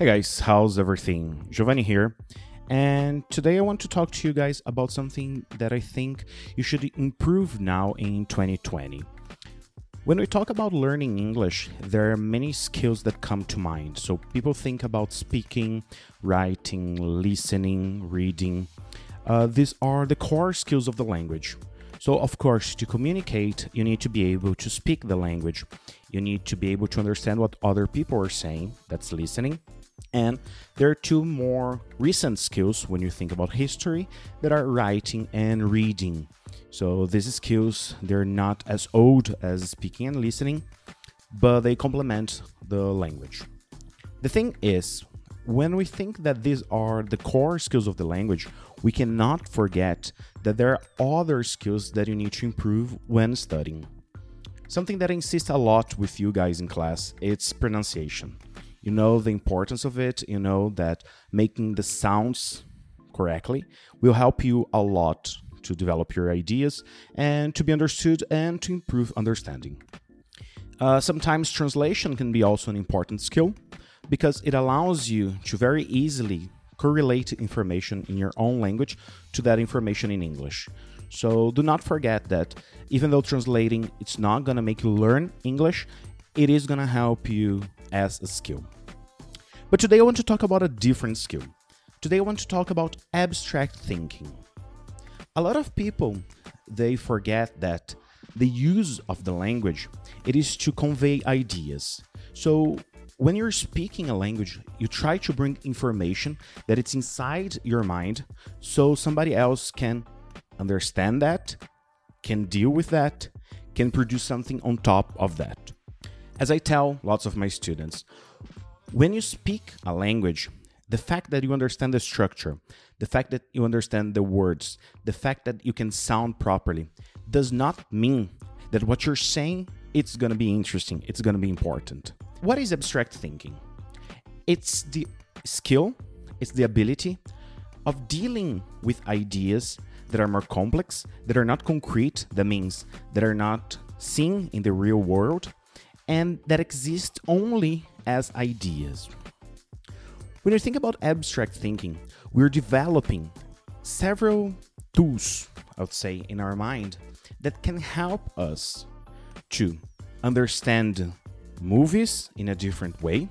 Hey guys, how's everything? Giovanni here. And today I want to talk to you guys about something that I think you should improve now in 2020. When we talk about learning English, there are many skills that come to mind. So people think about speaking, writing, listening, reading. Uh, these are the core skills of the language. So, of course, to communicate, you need to be able to speak the language. You need to be able to understand what other people are saying, that's listening. And there are two more recent skills when you think about history that are writing and reading. So these skills they're not as old as speaking and listening, but they complement the language. The thing is, when we think that these are the core skills of the language, we cannot forget that there are other skills that you need to improve when studying. Something that I insist a lot with you guys in class, it's pronunciation. You know the importance of it, you know that making the sounds correctly will help you a lot to develop your ideas and to be understood and to improve understanding. Uh, sometimes translation can be also an important skill because it allows you to very easily correlate information in your own language to that information in English. So do not forget that even though translating it's not going to make you learn English, it is going to help you as a skill. But today I want to talk about a different skill. Today I want to talk about abstract thinking a lot of people they forget that the use of the language it is to convey ideas so when you're speaking a language you try to bring information that it's inside your mind so somebody else can understand that can deal with that can produce something on top of that as i tell lots of my students when you speak a language the fact that you understand the structure, the fact that you understand the words, the fact that you can sound properly does not mean that what you're saying it's going to be interesting, it's going to be important. What is abstract thinking? It's the skill, it's the ability of dealing with ideas that are more complex, that are not concrete, that means that are not seen in the real world, and that exist only as ideas. When you think about abstract thinking, we're developing several tools, I would say, in our mind that can help us to understand movies in a different way.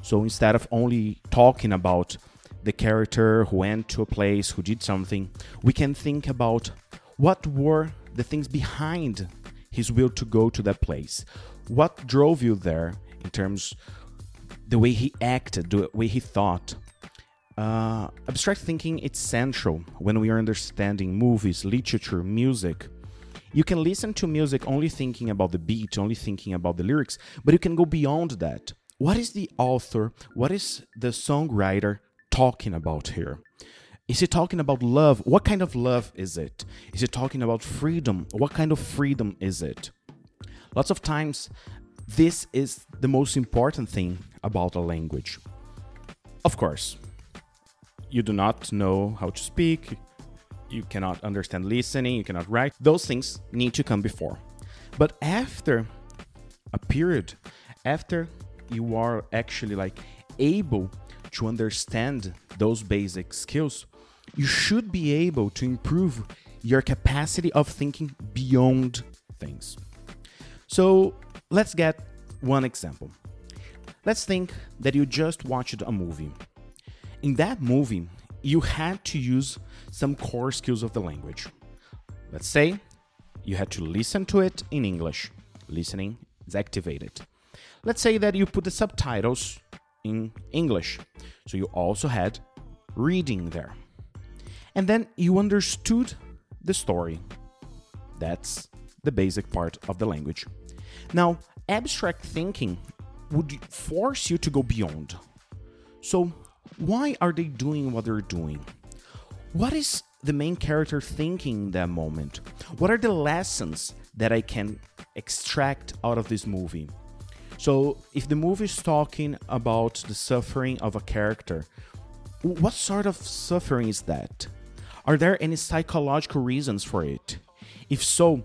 So instead of only talking about the character who went to a place, who did something, we can think about what were the things behind his will to go to that place. What drove you there in terms the way he acted, the way he thought. Uh, abstract thinking it's central when we are understanding movies, literature, music. You can listen to music only thinking about the beat, only thinking about the lyrics, but you can go beyond that. What is the author, what is the songwriter talking about here? Is he talking about love? What kind of love is it? Is he talking about freedom? What kind of freedom is it? Lots of times, this is the most important thing about a language. Of course, you do not know how to speak, you cannot understand listening, you cannot write. Those things need to come before. But after a period, after you are actually like able to understand those basic skills, you should be able to improve your capacity of thinking beyond things. So let's get one example. Let's think that you just watched a movie. In that movie, you had to use some core skills of the language. Let's say you had to listen to it in English. Listening is activated. Let's say that you put the subtitles in English. So you also had reading there. And then you understood the story. That's the basic part of the language. Now, abstract thinking would force you to go beyond. So, why are they doing what they're doing? What is the main character thinking in that moment? What are the lessons that I can extract out of this movie? So, if the movie is talking about the suffering of a character, what sort of suffering is that? Are there any psychological reasons for it? If so,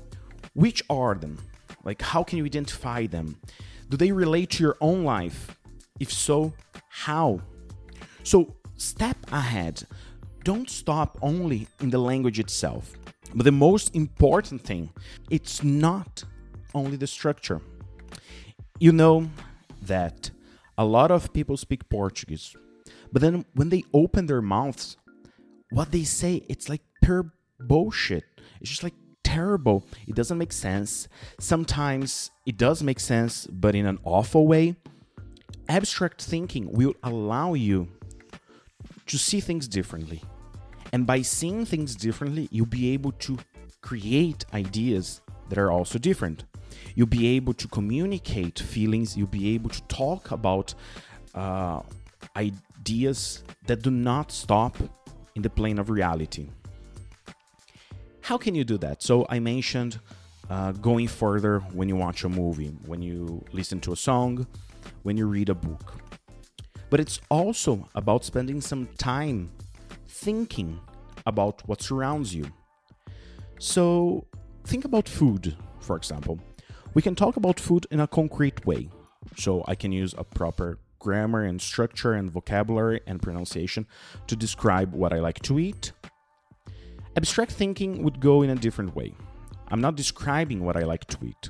which are them? Like, how can you identify them? Do they relate to your own life? If so, how? So, step ahead. Don't stop only in the language itself. But the most important thing, it's not only the structure. You know that a lot of people speak Portuguese, but then when they open their mouths, what they say, it's like pure bullshit. It's just like terrible. It doesn't make sense. Sometimes it does make sense, but in an awful way. Abstract thinking will allow you to see things differently. And by seeing things differently, you'll be able to create ideas that are also different. You'll be able to communicate feelings, you'll be able to talk about uh, ideas that do not stop in the plane of reality. How can you do that? So, I mentioned uh, going further when you watch a movie, when you listen to a song, when you read a book. But it's also about spending some time thinking about what surrounds you. So, think about food, for example. We can talk about food in a concrete way. So, I can use a proper grammar and structure and vocabulary and pronunciation to describe what I like to eat. Abstract thinking would go in a different way. I'm not describing what I like to eat,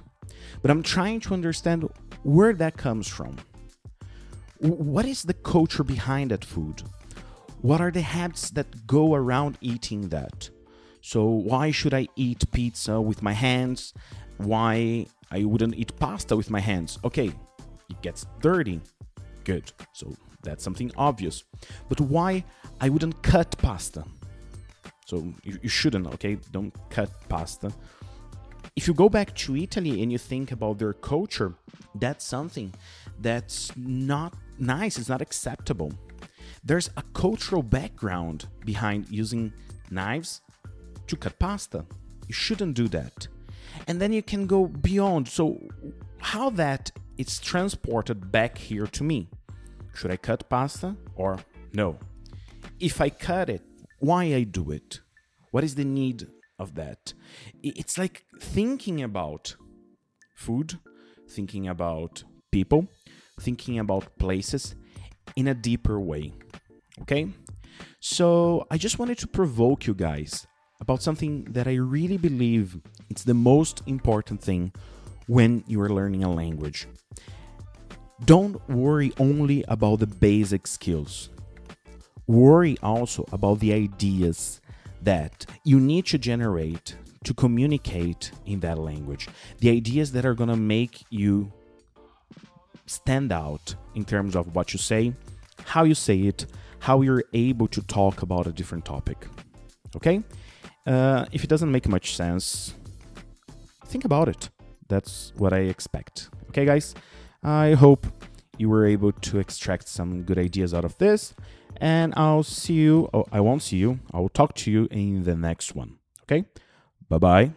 but I'm trying to understand where that comes from. What is the culture behind that food? What are the habits that go around eating that? So, why should I eat pizza with my hands? Why I wouldn't eat pasta with my hands? Okay, it gets dirty. Good. So, that's something obvious. But why I wouldn't cut pasta? So, you, you shouldn't, okay? Don't cut pasta. If you go back to Italy and you think about their culture, that's something that's not nice, it's not acceptable. There's a cultural background behind using knives to cut pasta. You shouldn't do that. And then you can go beyond. So, how that it's transported back here to me? Should I cut pasta or no? If I cut it, why I do it? What is the need of that? It's like thinking about food, thinking about people, thinking about places in a deeper way. Okay? So I just wanted to provoke you guys about something that I really believe it's the most important thing when you are learning a language. Don't worry only about the basic skills. Worry also about the ideas that you need to generate to communicate in that language. The ideas that are going to make you stand out in terms of what you say, how you say it, how you're able to talk about a different topic. Okay? Uh, if it doesn't make much sense, think about it. That's what I expect. Okay, guys? I hope you were able to extract some good ideas out of this. And I'll see you. Oh, I won't see you. I will talk to you in the next one. Okay? Bye bye.